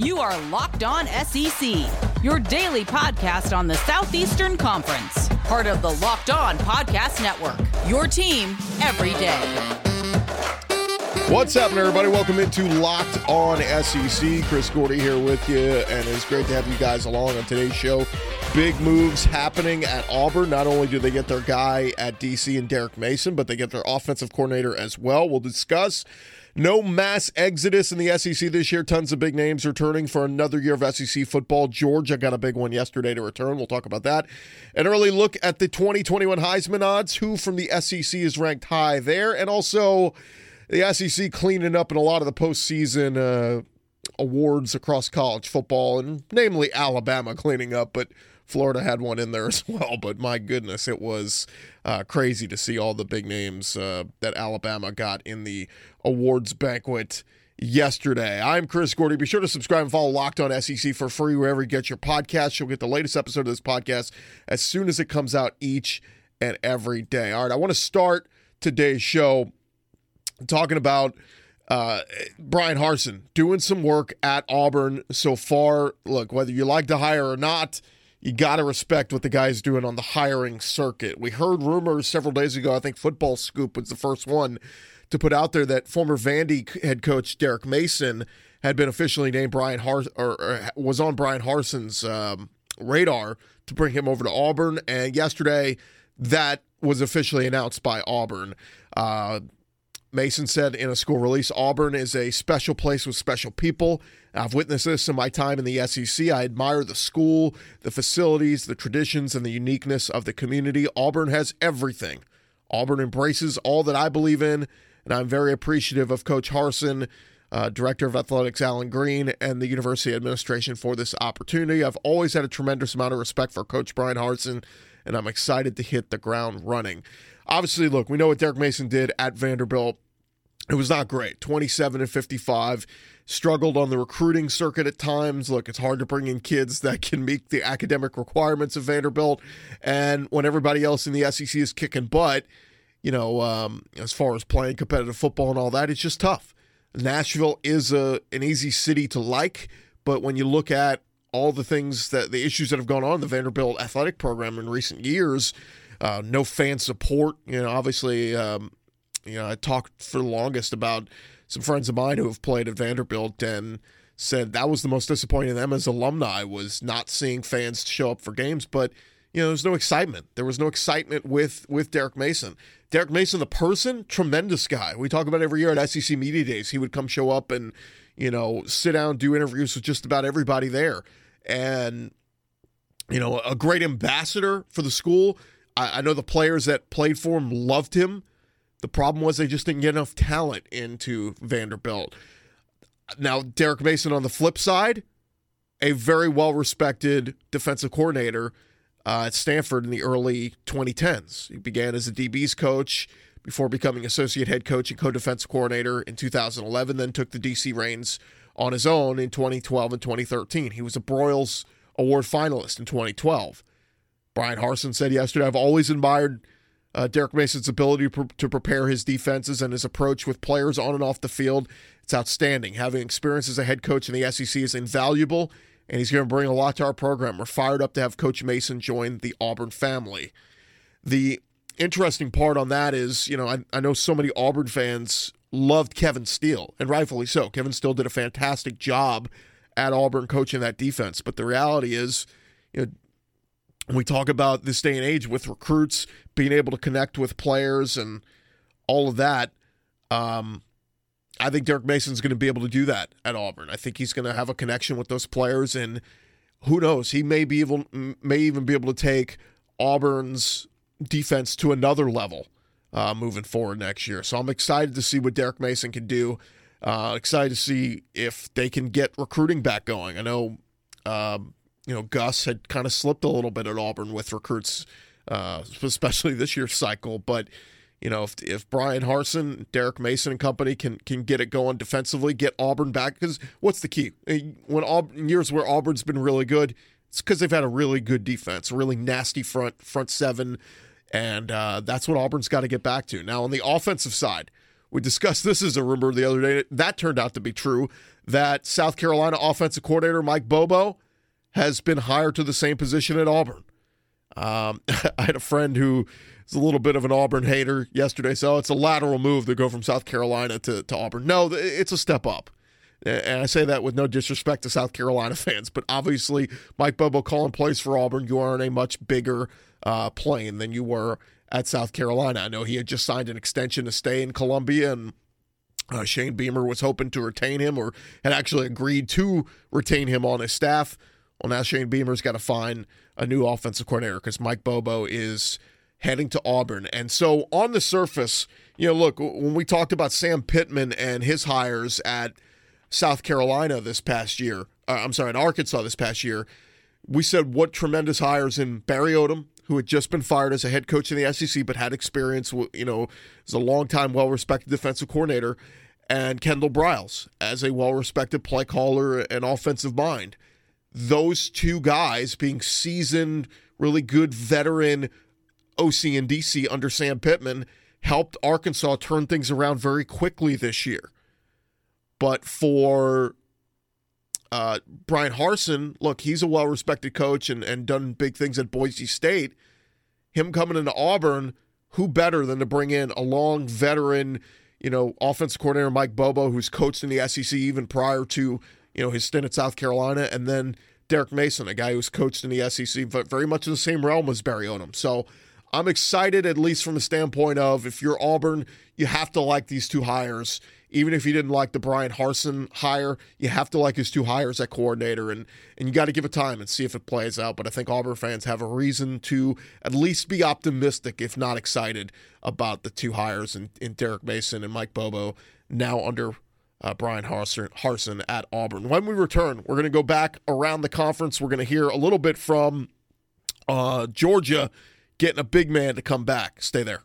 You are Locked On SEC, your daily podcast on the Southeastern Conference, part of the Locked On Podcast Network. Your team every day. What's happening, everybody? Welcome into Locked On SEC. Chris Gordy here with you, and it's great to have you guys along on today's show. Big moves happening at Auburn. Not only do they get their guy at DC and Derek Mason, but they get their offensive coordinator as well. We'll discuss no mass exodus in the SEC this year. Tons of big names returning for another year of SEC football. Georgia got a big one yesterday to return. We'll talk about that. An early look at the 2021 Heisman odds. Who from the SEC is ranked high there? And also the SEC cleaning up in a lot of the postseason uh, awards across college football, and namely Alabama cleaning up, but Florida had one in there as well. But my goodness, it was uh, crazy to see all the big names uh, that Alabama got in the awards banquet yesterday. I'm Chris Gordy. Be sure to subscribe and follow Locked On SEC for free wherever you get your podcast. You'll get the latest episode of this podcast as soon as it comes out each and every day. All right, I want to start today's show talking about uh, Bryan Harsin doing some work at Auburn so far. Look, whether you like to hire or not, you got to respect what the guy's doing on the hiring circuit. We heard rumors several days ago. I think Football Scoop was the first one to put out there that former Vandy head coach Derek Mason had been officially named Bryan Har or, or was on Bryan Harsin's um, radar to bring him over to Auburn. And yesterday, that was officially announced by Auburn. Uh, Mason said in a school release Auburn is a special place with special people. I've witnessed this in my time in the SEC. I admire the school, the facilities, the traditions, and the uniqueness of the community. Auburn has everything. Auburn embraces all that I believe in, and I'm very appreciative of Coach Harsin, uh, Director of Athletics Alan Green, and the University administration for this opportunity. I've always had a tremendous amount of respect for Coach Bryan Harsin, and I'm excited to hit the ground running. Obviously, look, we know what Derek Mason did at Vanderbilt. It was not great. 27 and 55. Struggled on the recruiting circuit at times. Look, it's hard to bring in kids that can meet the academic requirements of Vanderbilt. And when everybody else in the SEC is kicking butt, you know, um, as far as playing competitive football and all that, it's just tough. Nashville is a an easy city to like, but when you look at all the things that the issues that have gone on in the Vanderbilt athletic program in recent years, uh, no fan support. You know, obviously, um, you know, I talked for the longest about some friends of mine who have played at Vanderbilt and said that was the most disappointing to them as alumni was not seeing fans show up for games. But you know, there was no excitement. There was no excitement with with Derek Mason. Derek Mason, the person, tremendous guy. We talk about every year at SEC Media Days. He would come show up and you know sit down, do interviews with just about everybody there, and you know, a great ambassador for the school. I, I know the players that played for him loved him. The problem was they just didn't get enough talent into Vanderbilt. Now, Derek Mason on the flip side, a very well respected defensive coordinator uh, at Stanford in the early 2010s. He began as a DB's coach before becoming associate head coach and co defensive coordinator in 2011, then took the DC reins on his own in 2012 and 2013. He was a Broyles Award finalist in 2012. Bryan Harsin said yesterday, I've always admired uh, Derek Mason's ability to, to prepare his defenses and his approach with players on and off the field. It's outstanding. Having experience as a head coach in the SEC is invaluable, and he's going to bring a lot to our program. We're fired up to have Coach Mason join the Auburn family. The interesting part on that is, you know, I, I know so many Auburn fans loved Kevin Steele, and rightfully so. Kevin Steele did a fantastic job at Auburn coaching that defense, but the reality is, you know, we talk about this day and age with recruits being able to connect with players and all of that. Um, I think Derek Mason's going to be able to do that at Auburn. I think he's going to have a connection with those players, and who knows, he may be able, may even be able to take Auburn's defense to another level uh, moving forward next year. So I'm excited to see what Derek Mason can do. Uh, excited to see if they can get recruiting back going. I know um, you know, Gus had kind of slipped a little bit at Auburn with recruits, uh, especially this year's cycle. But you know, if if Bryan Harsin, Derek Mason, and company can can get it going defensively, get Auburn back. Because what's the key? When Auburn, years where Auburn's been really good, it's because they've had a really good defense, a really nasty front front seven, and uh, that's what Auburn's got to get back to. Now on the offensive side, we discussed this as a rumor the other day. That turned out to be true. That South Carolina offensive coordinator Mike Bobo has been hired to the same position at Auburn. Um, I had a friend who is a little bit of an Auburn hater yesterday. So it's a lateral move to go from South Carolina to, to Auburn. No, it's a step up. And I say that with no disrespect to South Carolina fans, but obviously Mike Bobo calling plays for Auburn, you are on a much bigger uh, plane than you were at South Carolina. I know he had just signed an extension to stay in Columbia, and uh, Shane Beamer was hoping to retain him or had actually agreed to retain him on his staff. Well, now Shane Beamer's got to find a new offensive coordinator because Mike Bobo is heading to Auburn. And so on the surface, you know, look, when we talked about Sam Pittman and his hires at South Carolina this past year, uh, I'm sorry, in Arkansas this past year, we said what tremendous hires in Barry Odom, who had just been fired as a head coach in the SEC, but had experience, you know, as a long-time, well-respected defensive coordinator, and Kendall Briles as a well-respected play caller and offensive mind. Those two guys being seasoned, really good veteran OC and DC under Sam Pittman helped Arkansas turn things around very quickly this year. But for uh, Bryan Harsin, look, he's a well respected coach and, and done big things at Boise State. Him coming into Auburn, who better than to bring in a long veteran, you know, offensive coordinator Mike Bobo, who's coached in the SEC even prior to, you know, his stint at South Carolina, and then Derek Mason, a guy who's coached in the SEC, but very much in the same realm as Barry Odom. So I'm excited, at least from the standpoint of if you're Auburn, you have to like these two hires. Even if you didn't like the Bryan Harsin hire, you have to like his two hires at coordinator, and and you got to give it time and see if it plays out. But I think Auburn fans have a reason to at least be optimistic, if not excited, about the two hires in, in Derek Mason and Mike Bobo now under uh, Bryan Harsin, Harsin at Auburn. When we return, we're going to go back around the conference. We're going to hear a little bit from uh, Georgia getting a big man to come back. Stay there.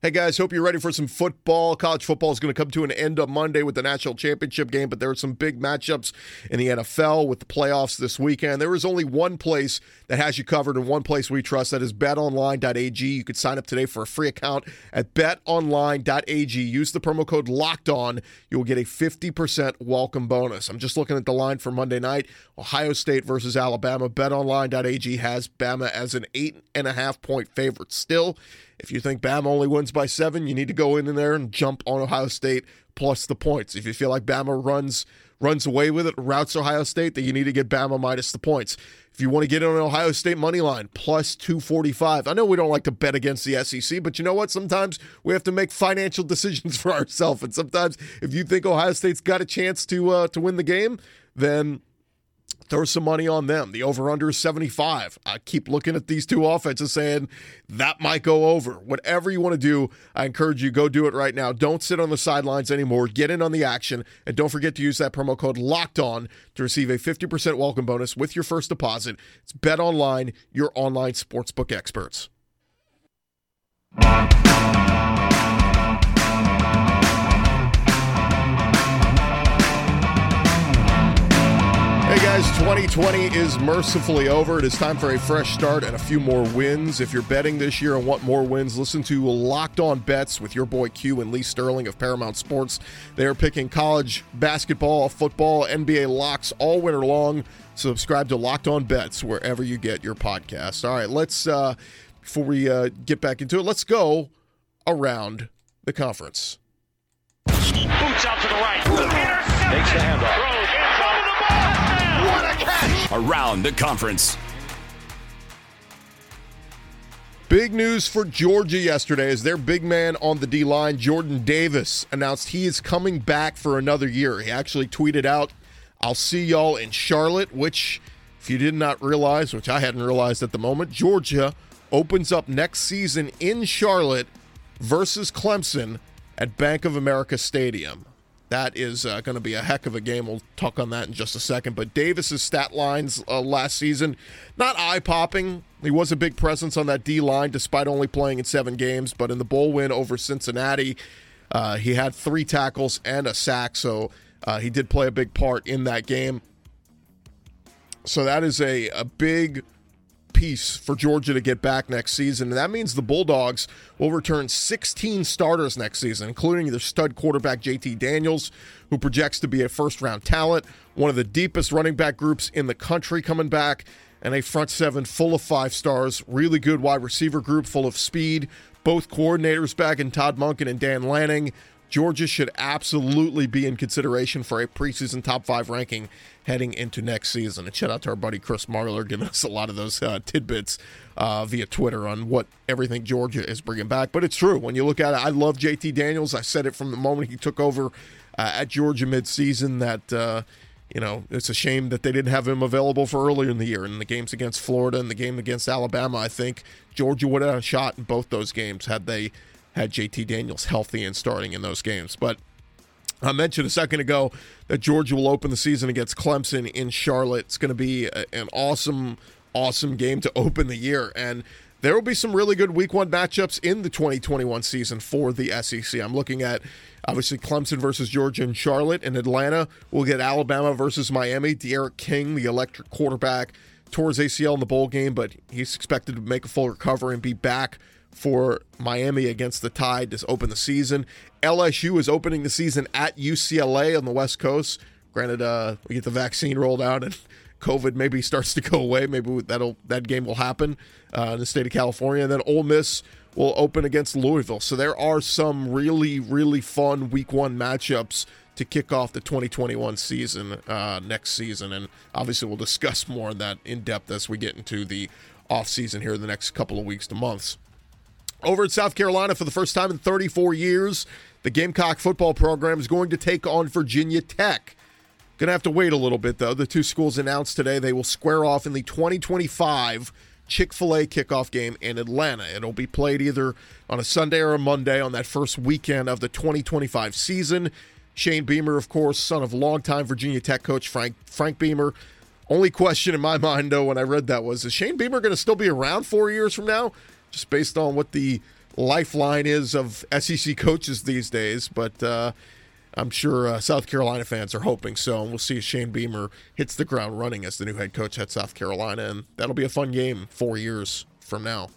Hey guys, hope you're ready for some football. College football is going to come to an end on Monday with the national championship game, but there are some big matchups in the NFL with the playoffs this weekend. There is only one place that has you covered and one place we trust that is betonline.ag. You could sign up today for a free account at betonline.ag. Use the promo code locked on. You will get a 50% welcome bonus. I'm just looking at the line for Monday night Ohio State versus Alabama. Betonline.ag has Bama as an eight and a half point favorite still. If you think Bama only wins by seven, you need to go in there and jump on Ohio State plus the points. If you feel like Bama runs runs away with it, routes Ohio State, then you need to get Bama minus the points. If you want to get on Ohio State money line, plus 245. I know we don't like to bet against the SEC, but you know what? Sometimes we have to make financial decisions for ourselves. And sometimes if you think Ohio State's got a chance to uh, to win the game, then throw some money on them. The over under is 75. I keep looking at these two offenses saying that might go over. Whatever you want to do, I encourage you go do it right now. Don't sit on the sidelines anymore. Get in on the action and don't forget to use that promo code locked on to receive a 50% welcome bonus with your first deposit. It's Bet Online, your online sportsbook experts. Hey guys, 2020 is mercifully over. It is time for a fresh start and a few more wins. If you're betting this year and want more wins, listen to Locked On Bets with your boy Q and Lee Sterling of Paramount Sports. They are picking college basketball, football, NBA locks all winter long. Subscribe to Locked On Bets wherever you get your podcasts. All right, let's uh before we uh, get back into it, let's go around the conference. Boots out to the right. Takes the handoff around the conference. Big news for Georgia yesterday as their big man on the D line, Jordan Davis, announced he is coming back for another year. He actually tweeted out, I'll see y'all in Charlotte, which, if you did not realize, which I hadn't realized at the moment, Georgia opens up next season in Charlotte versus Clemson at Bank of America Stadium. That is uh, going to be a heck of a game. We'll talk on that in just a second. But Davis's stat lines uh, last season, not eye popping. He was a big presence on that D line despite only playing in seven games. But in the bowl win over Cincinnati, uh, he had three tackles and a sack. So uh, he did play a big part in that game. So that is a, a big piece for Georgia to get back next season. And that means the Bulldogs will return 16 starters next season, including their stud quarterback JT Daniels, who projects to be a first round talent, one of the deepest running back groups in the country coming back, and a front seven full of five stars, really good wide receiver group full of speed. Both coordinators back in Todd Monken and Dan Lanning. Georgia should absolutely be in consideration for a preseason top five ranking heading into next season. And shout out to our buddy Chris Marler giving us a lot of those uh, tidbits uh, via Twitter on what everything Georgia is bringing back. But it's true. When you look at it, I love JT Daniels. I said it from the moment he took over uh, at Georgia midseason that. Uh, you know, it's a shame that they didn't have him available for earlier in the year. In the games against Florida and the game against Alabama, I think Georgia would have shot in both those games had they had JT Daniels healthy and starting in those games. But I mentioned a second ago that Georgia will open the season against Clemson in Charlotte. It's going to be a, an awesome, awesome game to open the year. And there will be some really good week one matchups in the 2021 season for the SEC. I'm looking at obviously Clemson versus Georgia and Charlotte. In Atlanta, we'll get Alabama versus Miami. D'Eriq King, the electric quarterback, towards ACL in the bowl game, but he's expected to make a full recovery and be back for Miami against the Tide to open the season. LSU is opening the season at UCLA on the West Coast. Granted, uh, we get the vaccine rolled out and COVID maybe starts to go away. Maybe that'll that game will happen uh, in the state of California. And then Ole Miss will open against Louisville. So there are some really really fun Week One matchups to kick off the 2021 season uh, next season. And obviously, we'll discuss more on that in depth as we get into the off season here in the next couple of weeks to months. Over in South Carolina, for the first time in 34 years, the Gamecock football program is going to take on Virginia Tech. Going to have to wait a little bit, though. The two schools announced today they will square off in the 2025 Chick fil A kickoff game in Atlanta. It'll be played either on a Sunday or a Monday on that first weekend of the 2025 season. Shane Beamer, of course, son of longtime Virginia Tech coach Frank Frank Beamer. Only question in my mind, though, when I read that was: Is Shane Beamer going to still be around four years from now? Just based on what the lifeline is of SEC coaches these days. But uh, I'm sure uh, South Carolina fans are hoping so. And we'll see if Shane Beamer hits the ground running as the new head coach at South Carolina. And that'll be a fun game four years from now.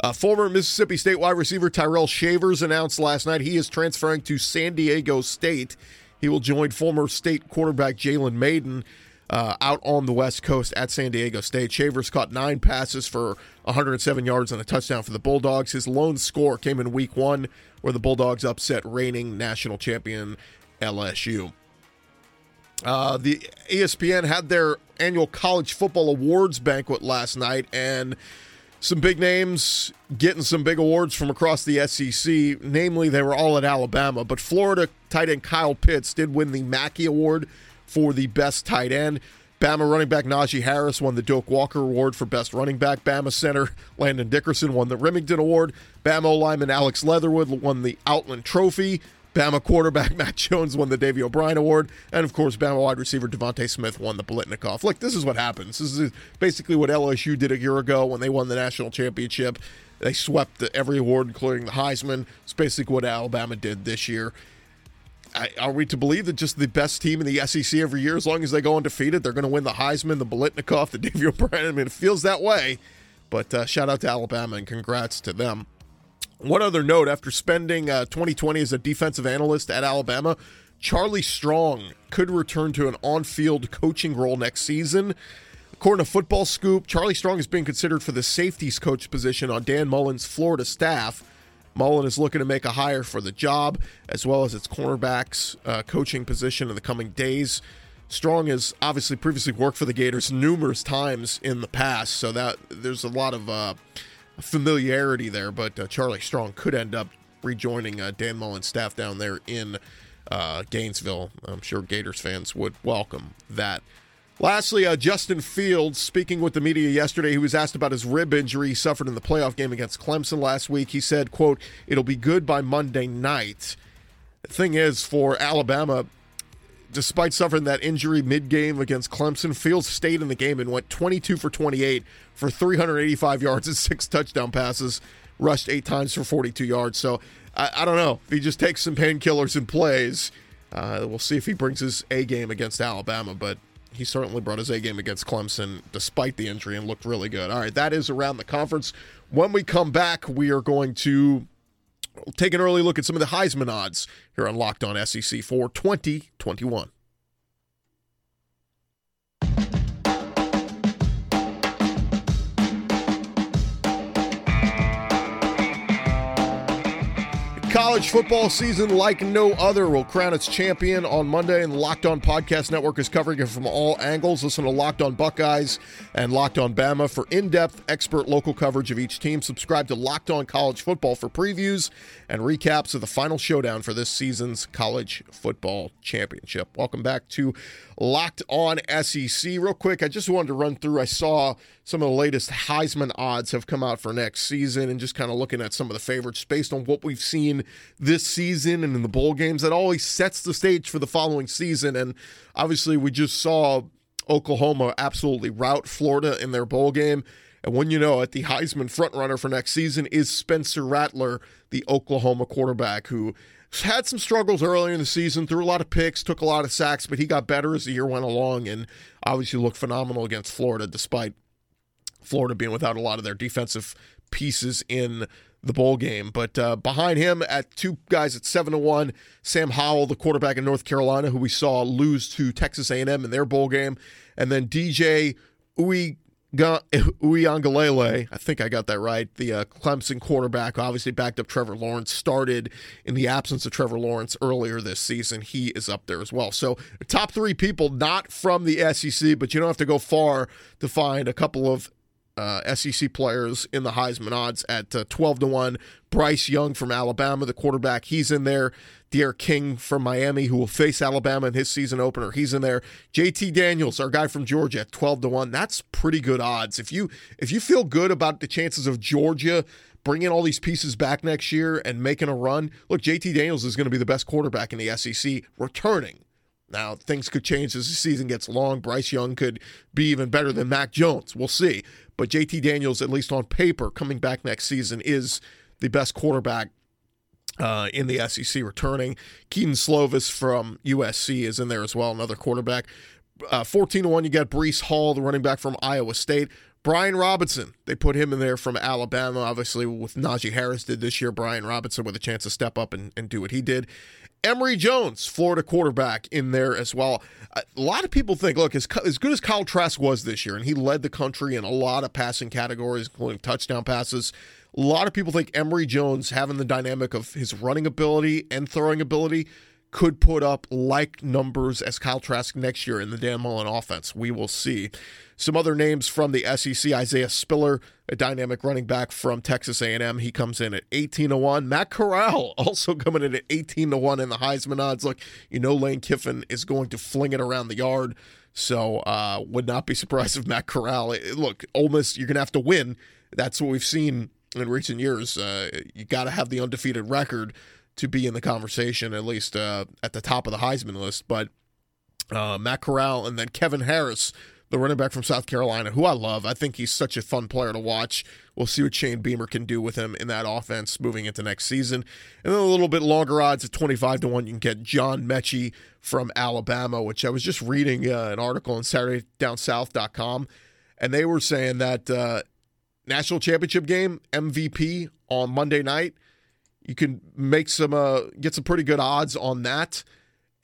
Uh, former Mississippi State wide receiver Tyrell Shavers announced last night he is transferring to San Diego State. He will join former state quarterback Jalen Mayden uh, out on the West Coast at San Diego State. Shavers caught nine passes for 107 yards and a touchdown for the Bulldogs. His lone score came in week one, where the Bulldogs upset reigning national champion LSU. Uh, the ESPN had their annual college football awards banquet last night, and some big names getting some big awards from across the SEC. Namely, they were all at Alabama, but Florida tight end Kyle Pitts did win the Mackey Award for the best tight end. Bama running back Najee Harris won the Doak Walker Award for best running back. Bama center Landon Dickerson won the Remington Award. Bama lineman Alex Leatherwood won the Outland Trophy. Bama quarterback Mac Jones won the Davy O'Brien Award, and of course, Bama wide receiver DeVonta Smith won the Biletnikoff. Look, this is what happens. This is basically what LSU did a year ago when they won the national championship. They swept every award, including the Heisman. It's basically what Alabama did this year. Are we to believe that just the best team in the SEC every year, as long as they go undefeated, they're going to win the Heisman, the Biletnikoff, the Davy O'Brien? I mean, it feels that way. But uh, shout out to Alabama and congrats to them. One other note after spending uh, 2020 as a defensive analyst at Alabama, Charlie Strong could return to an on field coaching role next season. According to Football Scoop, Charlie Strong is being considered for the safeties coach position on Dan Mullen's Florida staff. Mullen is looking to make a hire for the job, as well as its cornerbacks uh, coaching position in the coming days. Strong has obviously previously worked for the Gators numerous times in the past, so that there's a lot of uh, familiarity there. But uh, Charlie Strong could end up rejoining uh, Dan Mullen's staff down there in uh, Gainesville. I'm sure Gators fans would welcome that. Lastly, uh, Justin Fields, speaking with the media yesterday, he was asked about his rib injury he suffered in the playoff game against Clemson last week. He said, quote, it'll be good by Monday night. The thing is, for Alabama, despite suffering that injury mid-game against Clemson, Fields stayed in the game and went 22 for 28 for 385 yards and six touchdown passes, rushed eight times for 42 yards. So I, I don't know. If he just takes some painkillers and plays, uh, we'll see if he brings his A game against Alabama. But he certainly brought his A game against Clemson despite the injury and looked really good. All right, that is around the conference. When we come back, we are going to take an early look at some of the Heisman odds here on Locked On SEC for 2021. College football season, like no other, will crown its champion on Monday, and the Locked On Podcast Network is covering it from all angles. Listen to Locked On Buckeyes and Locked On Bama for in depth, expert local coverage of each team. Subscribe to Locked On College Football for previews and recaps of the final showdown for this season's College Football Championship. Welcome back to Locked On SEC. Real quick, I just wanted to run through. I saw some of the latest Heisman odds have come out for next season, and just kind of looking at some of the favorites based on what we've seen this season and in the bowl games. That always sets the stage for the following season. And obviously, we just saw Oklahoma absolutely rout Florida in their bowl game. And when you know it, the Heisman frontrunner for next season is Spencer Rattler, the Oklahoma quarterback, who had some struggles earlier in the season, threw a lot of picks, took a lot of sacks, but he got better as the year went along and obviously looked phenomenal against Florida, despite Florida being without a lot of their defensive pieces in the bowl game. But uh, behind him, at two guys at seven to one, Sam Howell, the quarterback in North Carolina, who we saw lose to Texas A&M in their bowl game, and then DJ Uwe Uiagalelei, I think I got that right. The uh, Clemson quarterback, obviously backed up Trevor Lawrence, started in the absence of Trevor Lawrence earlier this season. He is up there as well. So, top three people not from the SEC, but you don't have to go far to find a couple of uh, SEC players in the Heisman odds at uh, 12 to 1. Bryce Young from Alabama, the quarterback, he's in there. D'Eriq King from Miami, who will face Alabama in his season opener, he's in there. JT Daniels, our guy from Georgia, at 12 to 1. That's pretty good odds. If you if you feel good about the chances of Georgia bringing all these pieces back next year and making a run, look, JT Daniels is going to be the best quarterback in the SEC returning. Now, things could change as the season gets long. Bryce Young could be even better than Mac Jones. We'll see. But JT Daniels, at least on paper, coming back next season, is the best quarterback uh, in the SEC returning. Kedon Slovis from USC is in there as well, another quarterback. Uh, 14 to 1, you got Breece Hall, the running back from Iowa State. Brian Robinson, they put him in there from Alabama, obviously, with Najee Harris did this year. Brian Robinson with a chance to step up and, and do what he did. Emory Jones, Florida quarterback, in there as well. A lot of people think, look, as, as good as Kyle Trask was this year, and he led the country in a lot of passing categories, including touchdown passes. A lot of people think Emory Jones, having the dynamic of his running ability and throwing ability, could put up like numbers as Kyle Trask next year in the Dan Mullen offense. We will see. Some other names from the SEC: Isaiah Spiller, a dynamic running back from Texas A&M. He comes in at 18 to one. Matt Corral also coming in at 18 to one in the Heisman odds. Look, you know Lane Kiffin is going to fling it around the yard, so uh, would not be surprised if Matt Corral. Look, Ole Miss, you're gonna have to win. That's what we've seen in recent years. Uh, you got to have the undefeated record to be in the conversation, at least uh, at the top of the Heisman list. But uh, Matt Corral and then Kevin Harris the running back from South Carolina, who I love. I think he's such a fun player to watch. We'll see what Shane Beamer can do with him in that offense moving into next season. And then a little bit longer odds at 25 to 1, you can get John Metchie from Alabama, which I was just reading uh, an article on SaturdayDownSouth.com, and they were saying that uh, national championship game MVP on Monday night, you can make some uh, get some pretty good odds on that.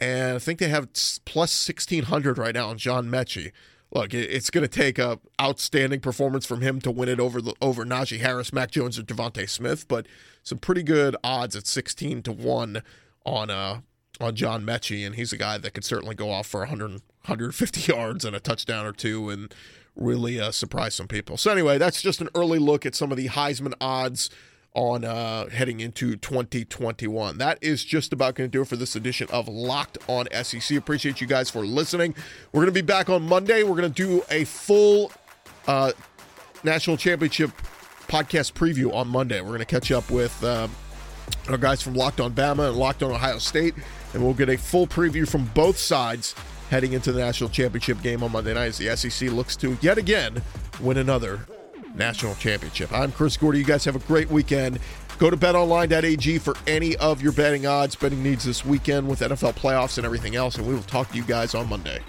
And I think they have plus 1600 right now on John Metchie look, it's going to take a outstanding performance from him to win it over the, over Najee Harris, Mac Jones, or DeVonta Smith, but some pretty good odds at sixteen to one on uh on John Metchie, and he's a guy that could certainly go off for 100, 150 yards and a touchdown or two, and really uh, surprise some people. So anyway, that's just an early look at some of the Heisman odds on uh, heading into 2021. That is just about going to do it for this edition of Locked on SEC. Appreciate you guys for listening. We're going to be back on Monday. We're going to do a full uh, national championship podcast preview on Monday. We're going to catch up with uh, our guys from Locked on Bama and Locked on Ohio State, and we'll get a full preview from both sides heading into the national championship game on Monday night as the SEC looks to yet again win another national championship. I'm Chris Gordy. You guys have a great weekend. Go to betonline.ag for any of your betting odds, betting needs this weekend with NFL playoffs and everything else, and we will talk to you guys on Monday.